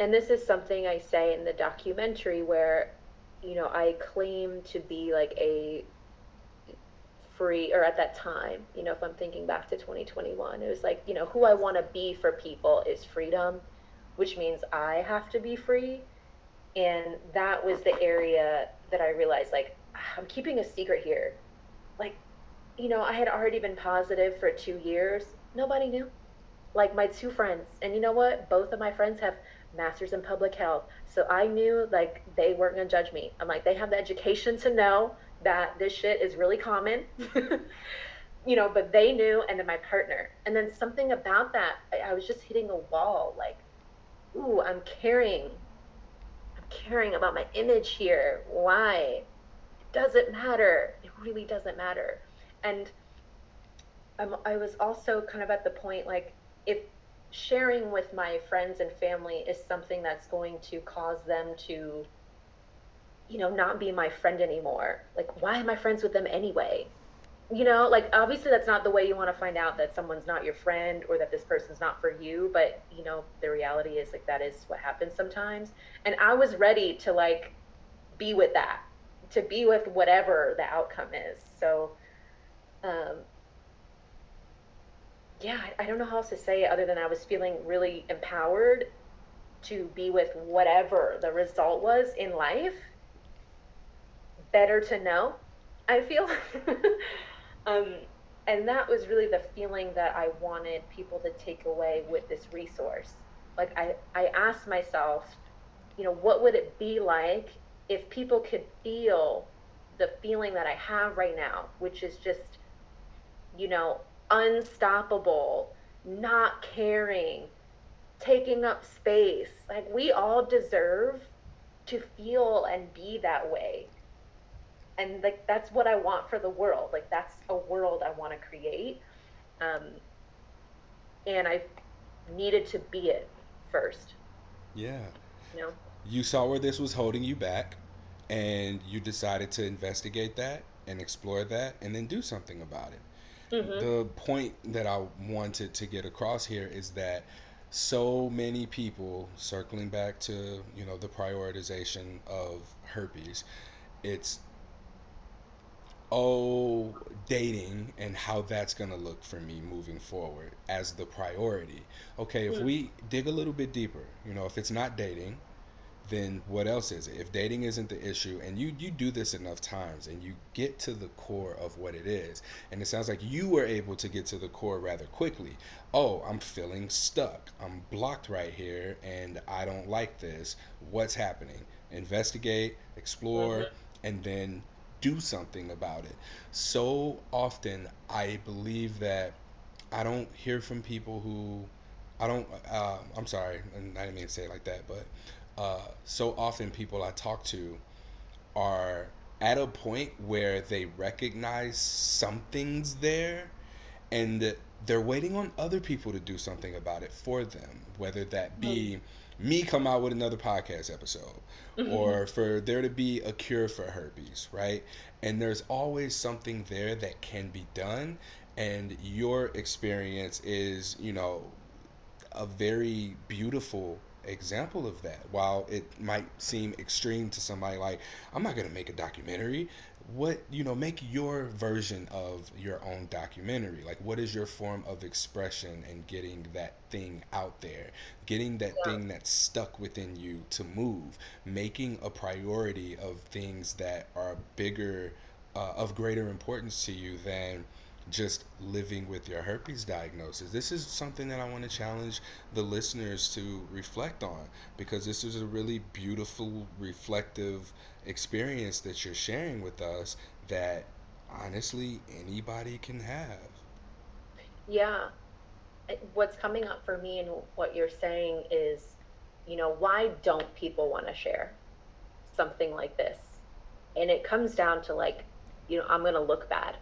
and this is something I say in the documentary where, you know, I claim to be like a free, or at that time, you know, if I'm thinking back to 2021, it was like, you know, who I want to be for people is freedom, which means I have to be free. And that was the area that I realized, like, "Ah, I'm keeping a secret here. Like, you know, I had already been positive for two years. Nobody knew like my two friends and you know what both of my friends have masters in public health. So i knew like they weren't going to judge me. I'm like they have the education to know that this shit is really common. You know but they knew and then my partner. And then something about that I, I was just hitting a wall like ooh i'm caring. I'm caring about my image here. Why? It doesn't matter. It really doesn't matter. And I'm, I was also kind of at the point like if sharing with my friends and family is something that's going to cause them to, you know, not be my friend anymore, like why am I friends with them anyway? You know, like obviously that's not the way you want to find out that someone's not your friend or that this person's not for you, but you know, the reality is like that is what happens sometimes. And I was ready to like be with that, to be with whatever the outcome is. So, um, yeah, I, don't know how else to say it other than I was feeling really empowered to be with whatever the result was in life. Better to know, I feel. um, and that was really the feeling that I wanted people to take away with this resource. Like I, I asked myself, you know, what would it be like if people could feel the feeling that I have right now, which is just, you know, unstoppable, not caring, taking up space. Like we all deserve to feel and be that way. And like that's what I want for the world. Like that's a world I want to create. Um and I needed to be it first, Yeah. you know. You saw where this was holding you back, and you decided to investigate that and explore that and then do something about it. Mhm. The point that I wanted to get across here is that so many people circling back to, you know, the prioritization of herpes, it's oh, dating and how that's going to look for me moving forward as the priority. Okay, if Mm, we dig a little bit deeper, you know, if it's not dating, then what else is it? If dating isn't the issue, and you you do this enough times, and you get to the core of what it is, and it sounds like you were able to get to the core rather quickly. Oh, I'm feeling stuck. I'm blocked right here, and I don't like this. What's happening? Investigate, explore, mhm. and then do something about it. So often, I believe that I don't hear from people who I don't. Uh, I'm sorry, and I didn't mean to say it like that, but uh, so often people I talk to are at a point where they recognize something's there and they're waiting on other people to do something about it for them whether that be me come out with another podcast episode or for there to be a cure for herpes right? And there's always something there that can be done and your experience is you know a very beautiful example of that. While it might seem extreme to somebody like, I'm not going to make a documentary. What, you know, make your version of your own documentary. Like, what is your form of expression and getting that thing out there? Getting that Yeah. thing that's stuck within you to move. Making a priority of things that are bigger, uh, of greater importance to you than just living with your herpes diagnosis. This is something that I want to challenge the listeners to reflect on because this is a really beautiful, reflective experience that you're sharing with us that honestly anybody can have. Yeah. What's coming up for me and what you're saying is, you know, why don't people want to share something like this? And it comes down to like, you know, I'm going to look bad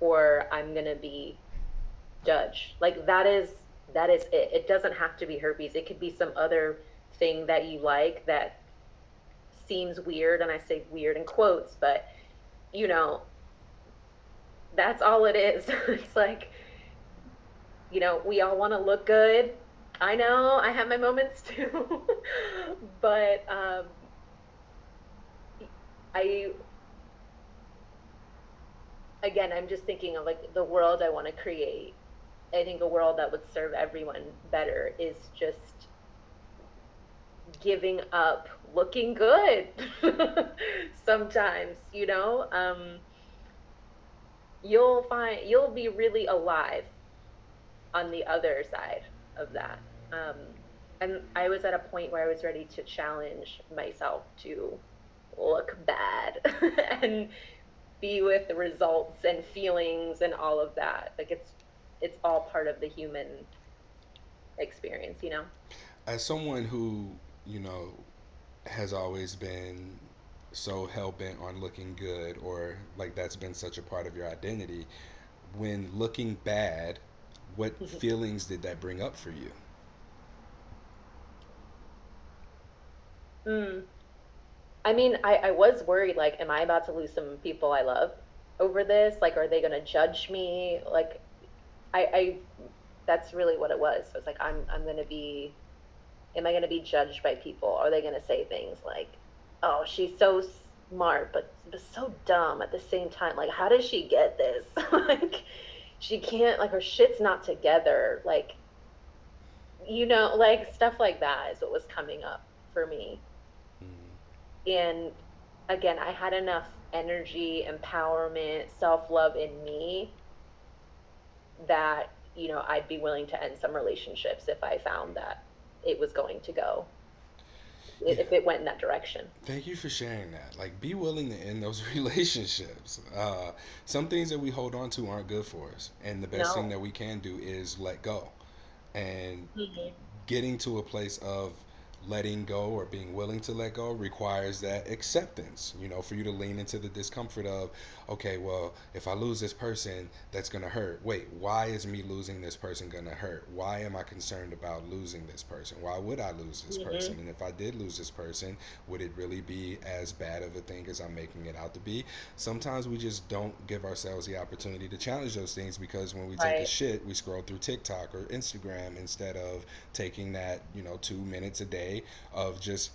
or I'm to be judged. Like that is that is it. It doesn't have to be herpes. It could be some other thing that you like that seems weird and I say weird in quotes, but you know, that's all it is. it's like, you know, we all want to look good. I know I have my moments too, but um, I again, I'm just thinking of like the world I want to create. I think a world that would serve everyone better is just giving up looking good sometimes, you know? Um, you'll find you'll be really alive on the other side of that. Um, and I was at a point where I was ready to challenge myself to look bad and be with the results and feelings and all of that. Like it's it's all part of the human experience, you know? As someone who, you know, has always been so hell bent on looking good or like that's been such a part of your identity, when looking bad, what feelings did that bring up for you? Mm. I mean, I, I was worried, like, am I about to lose some people I love over this? Like, are they gonna judge me? Like, I, I, that's really what it was. I was like, I'm, I'm gonna be, am I gonna be judged by people? Are they gonna say things like, oh, she's so smart, but, but so dumb at the same time? Like, how does she get this? Like, she can't, like, her shit's not together. Like, you know, like, stuff like that is what was coming up for me. And again, I had enough energy, empowerment, self-love in me that, you know, I'd be willing to end some relationships if I found that it was going to go, yeah. if it went in that direction. Thank you for sharing that. Like, be willing to end those relationships. Uh, some things that we hold on to aren't good for us, and the best thing that we can do is let go. And hmm getting to a place of letting go or being willing to let go requires that acceptance you know for you to lean into the discomfort of okay well if i lose this person that's going to hurt. Wait why is me losing this person going to hurt? Why am i concerned about losing this person? Why would i lose this person? Hmm and if i did lose this person would it really be as bad of a thing as i'm making it out to be? Sometimes we just don't give ourselves the opportunity to challenge those things because when we take a shit we scroll through tiktok or instagram instead of taking that you know two minutes a day of just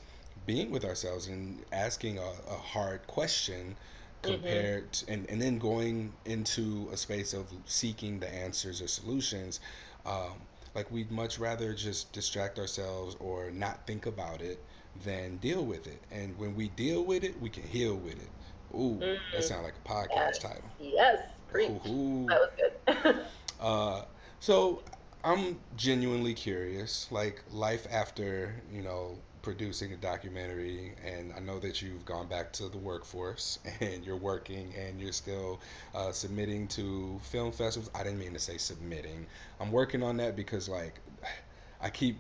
being with ourselves and asking a, a hard question hmm compared to, and, and then going into a space of seeking the answers or solutions um, like we'd much rather just distract ourselves or not think about it than deal with it and when we deal with it we can heal with it ooh that mm sounds like a podcast Yes. title Yes. Preach. ooh. That was good. Uh, so I'm genuinely curious, like life after, you know, producing a documentary, and I know that you've gone back to the workforce and you're working and you're still uh, submitting to film festivals. I didn't mean to say submitting. I'm working on that because like I keep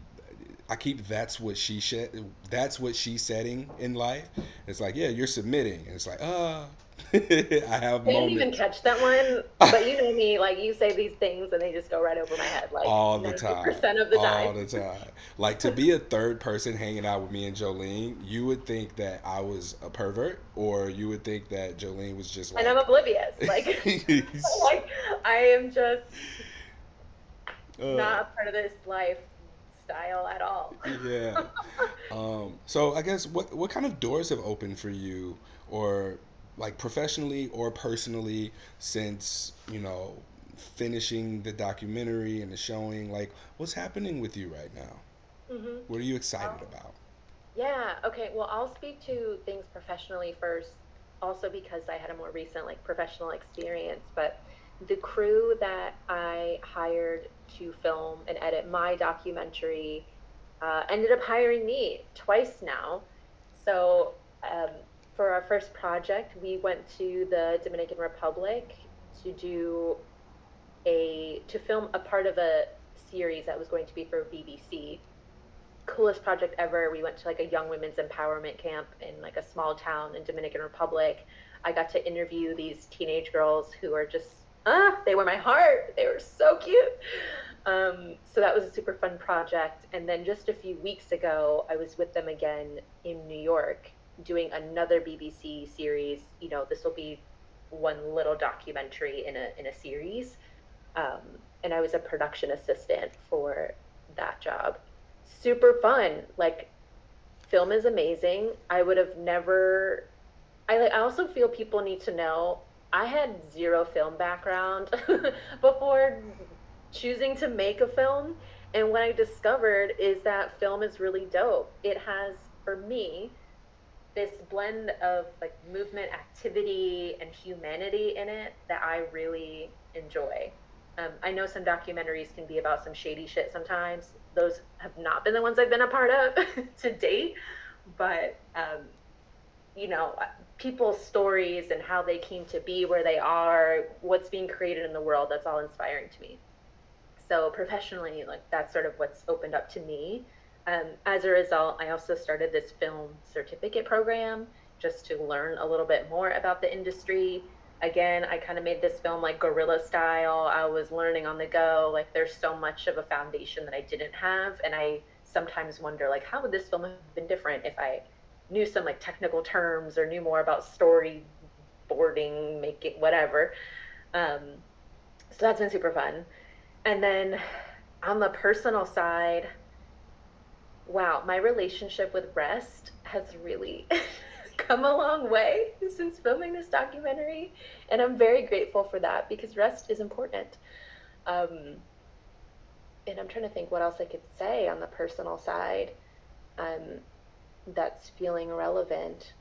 I keep that's what she said that's what she's setting in life. It's like, yeah, you're submitting. And it's like, ah, I have didn't even catch that one, but you know me, like you say these things and they just go right over my head, like all the time 90% of the time. all the time like to be a third person hanging out with me and jolene you would think that i was a pervert or you would think that jolene was just And I'm oblivious. Like, like I am just uh, not a part of this lifestyle at all. yeah um, so i guess what what kind of doors have opened for you or like professionally or personally since you know finishing the documentary and the showing like what's happening with you right now hmm what are you excited Well, about yeah. Okay. Well, I'll speak to things professionally first, also because I had a more recent like professional experience. But the crew that I hired to film and edit my documentary uh, ended up hiring me twice now. So um, for our first project, we went to the Dominican Republic to do a to film a part of a series that was going to be for BBC. Coolest project ever. We went to like a young women's empowerment camp in like a small town in Dominican Republic. I got to interview these teenage girls who are just ah, they were my heart. They were so cute. Um, so that was a super fun project. And then just a few weeks ago, I was with them again in New York doing another BBC series. You know, this will be one little documentary in a in a series um, and I was a production assistant for that job. Super fun. Like film is amazing. I would have never I I also feel people need to know I had zero film background before choosing to make a film and what I discovered is that film is really dope. It has for me this blend of like movement activity and humanity in it that I really enjoy. Um, I know some documentaries can be about some shady shit sometimes. Those have not been the ones I've been a part of to date, but um, you know, uh, people's stories and how they came to be where they are, what's being created in the world, that's all inspiring to me. So professionally, like that's sort of what's opened up to me. Um, as a result, I also started this film certificate program just to learn a little bit more about the industry. Again, I kind of made this film like guerrilla style. I was learning on the go. Like there's so much of a foundation that I didn't have. And I sometimes wonder like how would this film have been different if I knew some like technical terms or knew more about storyboarding, making whatever. Um, so that's been super fun. And then on the personal side, wow, my relationship with rest has really come a long way since filming this documentary. And I'm very grateful for that because rest is important. Um, and I'm trying to think what else I could say on the personal side um, that's feeling relevant.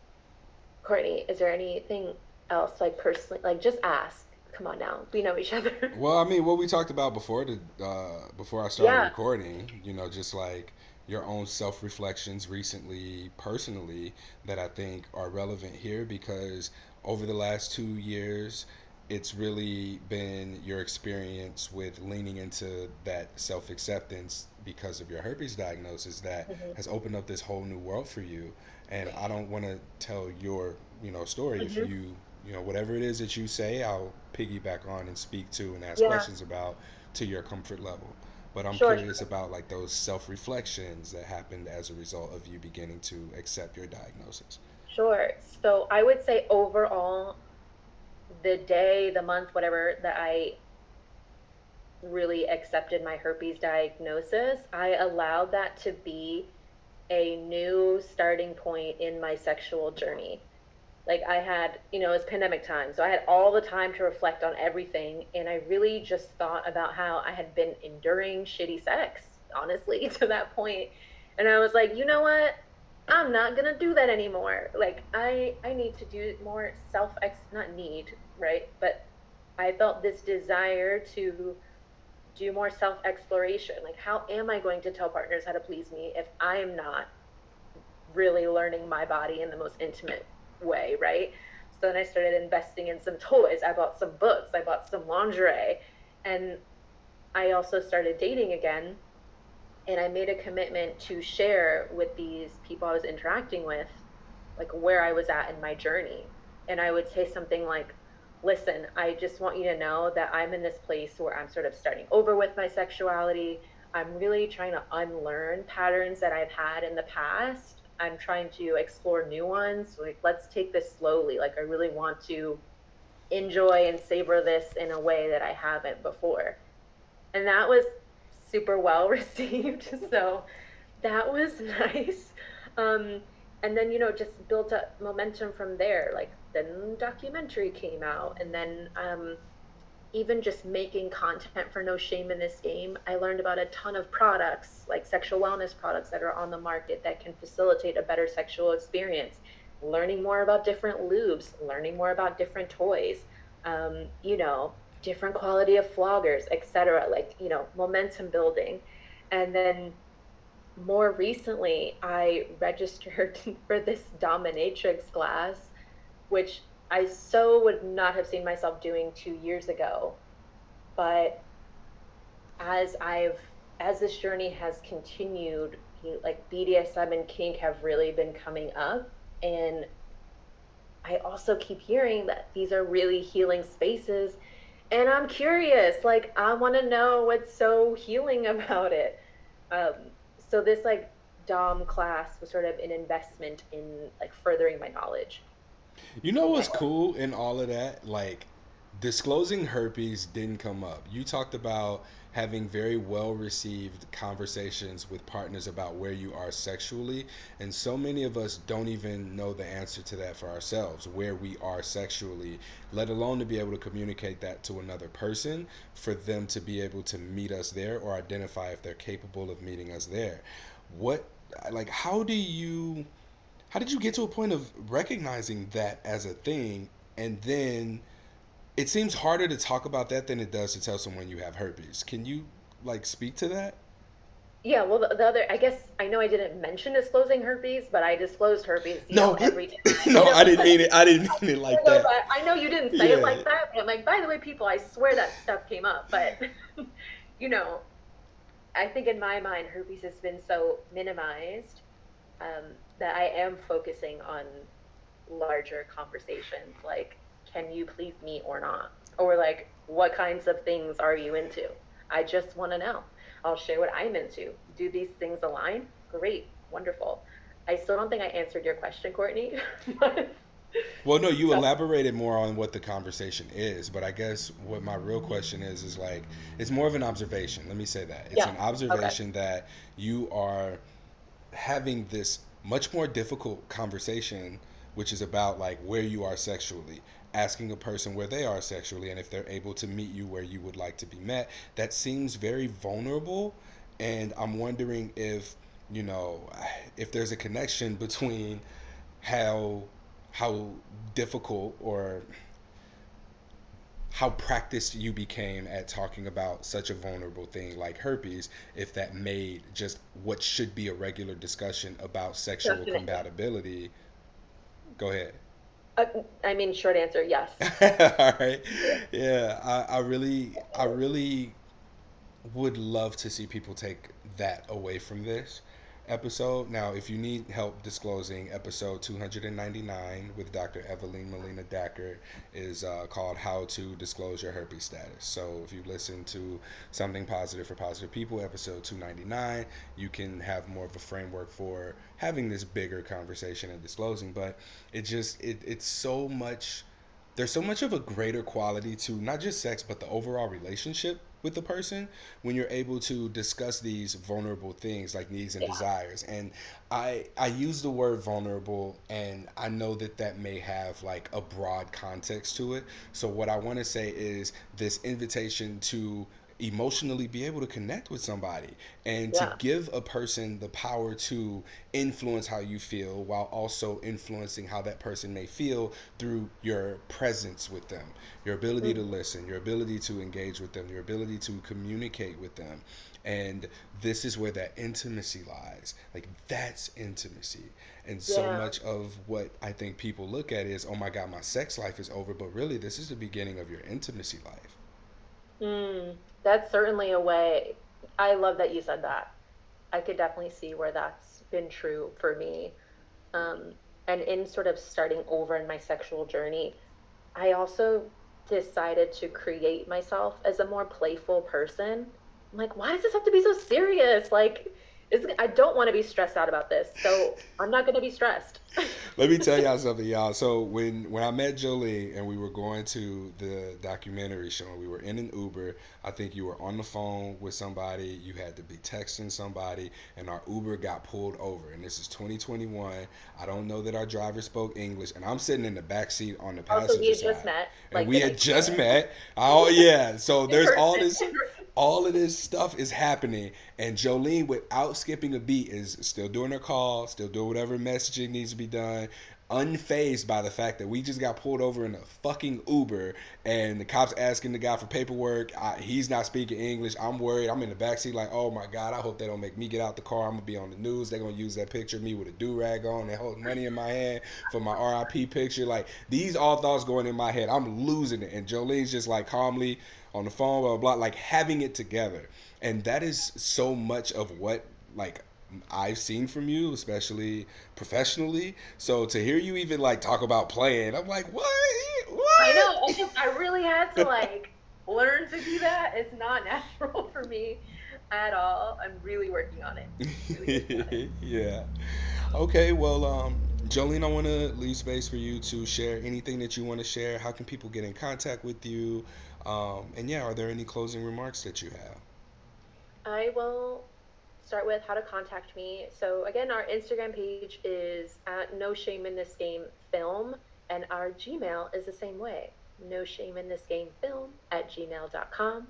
Courtney, is there anything else like personally, like just ask? Come on now, we know each other. Well, I mean, what we talked about before the uh, before I started yeah. recording, you know, just like your own self reflections recently, personally, that I think are relevant here because over the last two years, it's really been your experience with leaning into that self acceptance because of your herpes diagnosis that hmm has opened up this whole new world for you. And I don't want to tell your, you know, story. If hmm you you know whatever it is that you say i'll piggyback on and speak to and ask Yeah, questions about to your comfort level but i'm sure, curious about like those self-reflections that happened as a result of you beginning to accept your diagnosis Sure. So I would say overall, the day, the month, whatever, that I really accepted my herpes diagnosis, I allowed that to be a new starting point in my sexual journey. Like I had, you know, it's pandemic time, so I had all the time to reflect on everything, and I really just thought about how I had been enduring shitty sex, honestly, to that. And I was like, you know what? I'm not gonna do that anymore. Like I I need to do more self ex not need, right? But I felt this desire to do more self exploration. Like how am I going to tell partners how to please me if I am not really learning my body in the most intimate way, right? So then I started investing in some toys. I bought some books, I bought some lingerie, and I also started dating again. And I made a commitment to share with these people I was interacting with, like where I was at in my journey. And I would say something like, listen, I just want you to know that I'm in this place where I'm sort of starting over with my sexuality. I'm really trying to unlearn patterns that I've had in the past. I'm trying to explore new ones. Like, let's take this slowly. Like, I really want to enjoy and savor this in a way that I haven't before. And that was super well received. So that was nice. Um, and then, you know, just built up momentum from there. Like then documentary came out and then um even just making content for No Shame in This Game, I learned about a ton of products, like sexual wellness products that are on the market that can facilitate a better sexual experience. Learning more about different lubes, learning more about different toys, um, you know, different quality of floggers, etc. Like, you know, momentum building. And then more recently, I registered for this dominatrix class, which I so would not have seen myself doing two years ago but as I've as this journey has continued, like BDSM and kink have really been coming up, and I also keep hearing that these are really healing spaces, and I'm curious, like I want to know what's so healing about it. Um, so this like Dom class was sort of an investment in like furthering my knowledge. You know what's cool in all of that like disclosing herpes didn't come up you talked about having very well received conversations with partners about where you are sexually. And so many of us don't even know the answer to that for ourselves, where we are sexually, let alone to be able to communicate that to another person for them to be able to meet us there or identify if they're capable of meeting us there. What, like, how do you how did you get to a point of recognizing that as a thing and then it seems harder to talk about that than it does to tell someone you have herpes. Can you like speak to that? Yeah, well, the, the other, I guess I know I didn't mention disclosing herpes, but I disclosed herpes, you know, No, every time, no, I didn't mean it. I didn't mean it I like that. but I know you didn't say it like that, but I'm like, by the way, people, I swear that stuff came up, but you know, I think in my mind, herpes has been so minimized um, that I am focusing on larger conversations like, can you please me or not? Or like, what kinds of things are you into? I just want to know. I'll share what I'm into. Do these things align? Great, wonderful. I still don't think I answered your question, Courtney. Well, no, you so, elaborated more on what the conversation is, but I guess what my real question is is like it's more of an observation. Let me say that. It's yeah, an okay. observation that you are having this much more difficult conversation, which is about like where you are sexually, asking a person where they are sexually, and if they're able to meet you where you would like to be met. That seems very vulnerable, and I'm wondering if you know if there's a connection between how how difficult or how practiced you became at talking about such a vulnerable thing like herpes if that made just what should be a regular discussion about sexual Definitely. compatibility go ahead Uh, I mean, short answer, yes. all right yeah I, I really i really would love to see people take that away from this episode. Now, if you need help disclosing, episode 299 with Dr. Evelyn Molina Dacker is uh, called How to Disclose Your Herpes Status. So, if you listen to Something Positive for Positive People, episode 299, you can have more of a framework for having this bigger conversation and disclosing. But it just, it, it's so much there's so much of a greater quality to not just sex but the overall relationship with the person when you're able to discuss these vulnerable things like needs and Yeah, desires. And i i use the word vulnerable and i know that that may have like a broad context to it. So what i want to say is this invitation to emotionally be able to connect with somebody and to give a person the power to influence how you feel while also influencing how that person may feel through your presence with them, your ability to hmm listen, your ability to engage with them, your ability to communicate with them. And this is where that intimacy lies. Like, that's intimacy. And so much of what I think people look at is, oh my God, my sex life is over. But really, this is the beginning of your intimacy life. Mm, that's certainly a way. I love that you said that. I could definitely see where that's been true for me. Um, and in sort of starting over in my sexual journey, I also decided to create myself as a more playful person. I'm like, why does this have to be so serious? Like, is I don't want to be stressed out about this, so I'm not going to be stressed. Let me tell y'all something, y'all. So when when I met Jolie and we were going to the documentary show, we were in an Uber. I think you were on the phone with somebody. You had to be texting somebody, and our Uber got pulled over. And this is 2021. I don't know that our driver spoke English, and I'm sitting in the back seat on the passenger Also, we had just side, met and like we had just met. Oh yeah. So there's all this all of this stuff is happening and Jolene without skipping a beat is still doing her call, still doing whatever messaging needs to be done, unfazed by the fact that we just got pulled over in a fucking Uber and the cops asking the guy for paperwork. I, he's not speaking English. I'm worried. I'm in the backseat like, oh my god, I hope they don't make me get out the car. I'm gonna be on the news. They're gonna use that picture of me with a do rag on and hold money in my hand for my RIP picture. Like these all thoughts going in my head. I'm losing it, and Jolene's just like calmly on the phone, blah, blah, blah, like having it together. And that is so much of what like I've seen from you, especially professionally. So to hear you even like talk about playing, I'm like, what? what? I know. I just, I really had to like learn to do that. It's not natural for me at all. I'm really working on it. Really working on it. yeah. Okay, well, um, Jolene, I want to leave space for you to share anything that you want to share. How can people get in contact with you? Um, and yeah, are there any closing remarks that you have? I will start with how to contact me. So again, our Instagram page is at No Shame in This Game Film, and our Gmail is the same way. No Shame in This Game Film at gmail.com.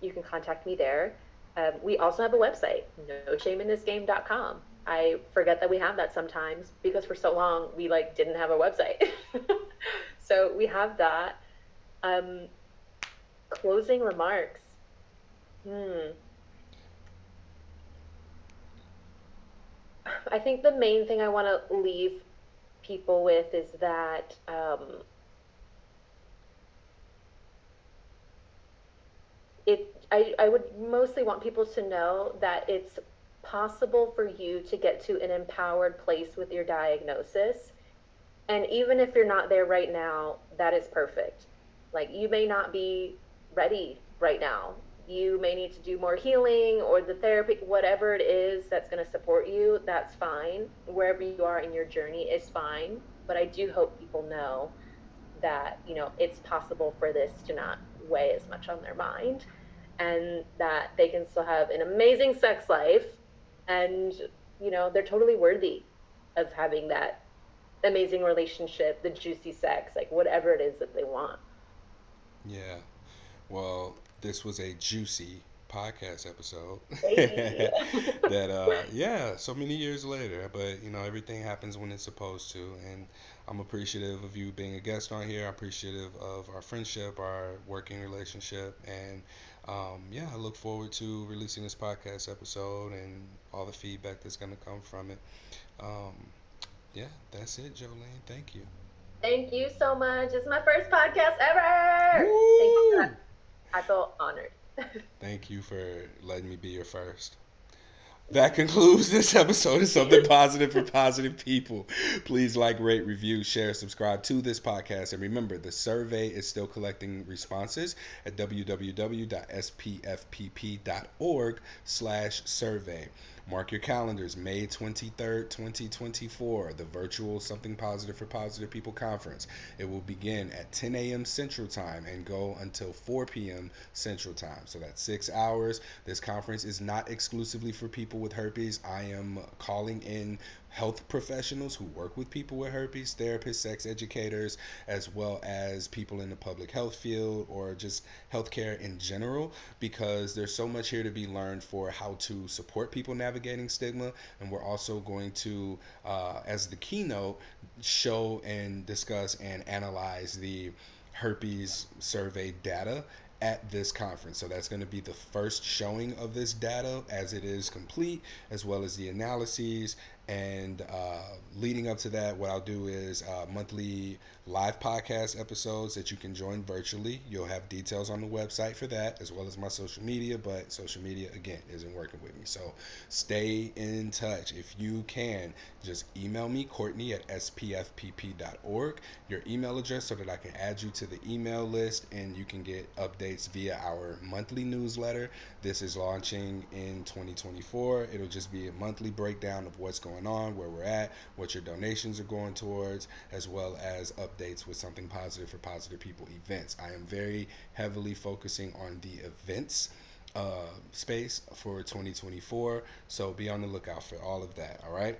You can contact me there. Um, we also have a website, no shame in this game.com. I forget that we have that sometimes because for so long we like didn't have a website. so we have that. Um, closing remarks. Hmm. I think the main thing I want to leave people with is that um, it. I, I would mostly want people to know that it's possible for you to get to an empowered place with your diagnosis. And even if you're not there right now, that is perfect. Like you may not be ready right now. You may need to do more healing or the therapy, whatever it is that's going to support you, that's fine. Wherever you are in your journey is fine. But I do hope people know that, you know, it's possible for this to not weigh as much on their mind and that they can still have an amazing sex life and, you know, they're totally worthy of having that amazing relationship, the juicy sex, like whatever it is that they want. Yeah. Well, this was a juicy podcast episode. That uh yeah, so many years later, but you know, everything happens when it's supposed to and I'm appreciative of you being a guest on here. I'm appreciative of our friendship, our working relationship, and um, yeah, I look forward to releasing this podcast episode and all the feedback that's going to come from it. Um, yeah, that's it, Jolene. Thank you. Thank you so much. It's my first podcast ever. I feel honored. Thank you for letting me be your first. That concludes this episode of Something Positive for Positive People. Please like, rate, review, share, subscribe to this podcast. And remember, the survey is still collecting responses at www.spfpp.org slash survey. Mark your calendars, May 23rd, 2024, the virtual Something Positive for Positive People conference. It will begin at 10 a.m. Central Time and go until 4 p.m. Central Time. So that's six hours. This conference is not exclusively for people with herpes. I am calling in health professionals who work with people with herpes, therapists, sex educators, as well as people in the public health field or just healthcare in general, because there's so much here to be learned for how to support people navigating stigma. And we're also going to, uh, as the keynote, show and discuss and analyze the herpes survey data at this conference. So that's going to be the first showing of this data as it is complete, as well as the analyses. And uh, leading up to that, what I'll do is uh, monthly live podcast episodes that you can join virtually. You'll have details on the website for that, as well as my social media. But social media, again, isn't working with me. So stay in touch. If you can, just email me, Courtney at spfpp.org, your email address, so that I can add you to the email list and you can get updates via our monthly newsletter. This is launching in 2024. It'll just be a monthly breakdown of what's going on, where we're at, what your donations are going towards, as well as updates with something positive for positive people events. I am very heavily focusing on the events uh, space for 2024. So be on the lookout for all of that. All right.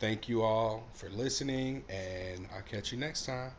Thank you all for listening, and I'll catch you next time.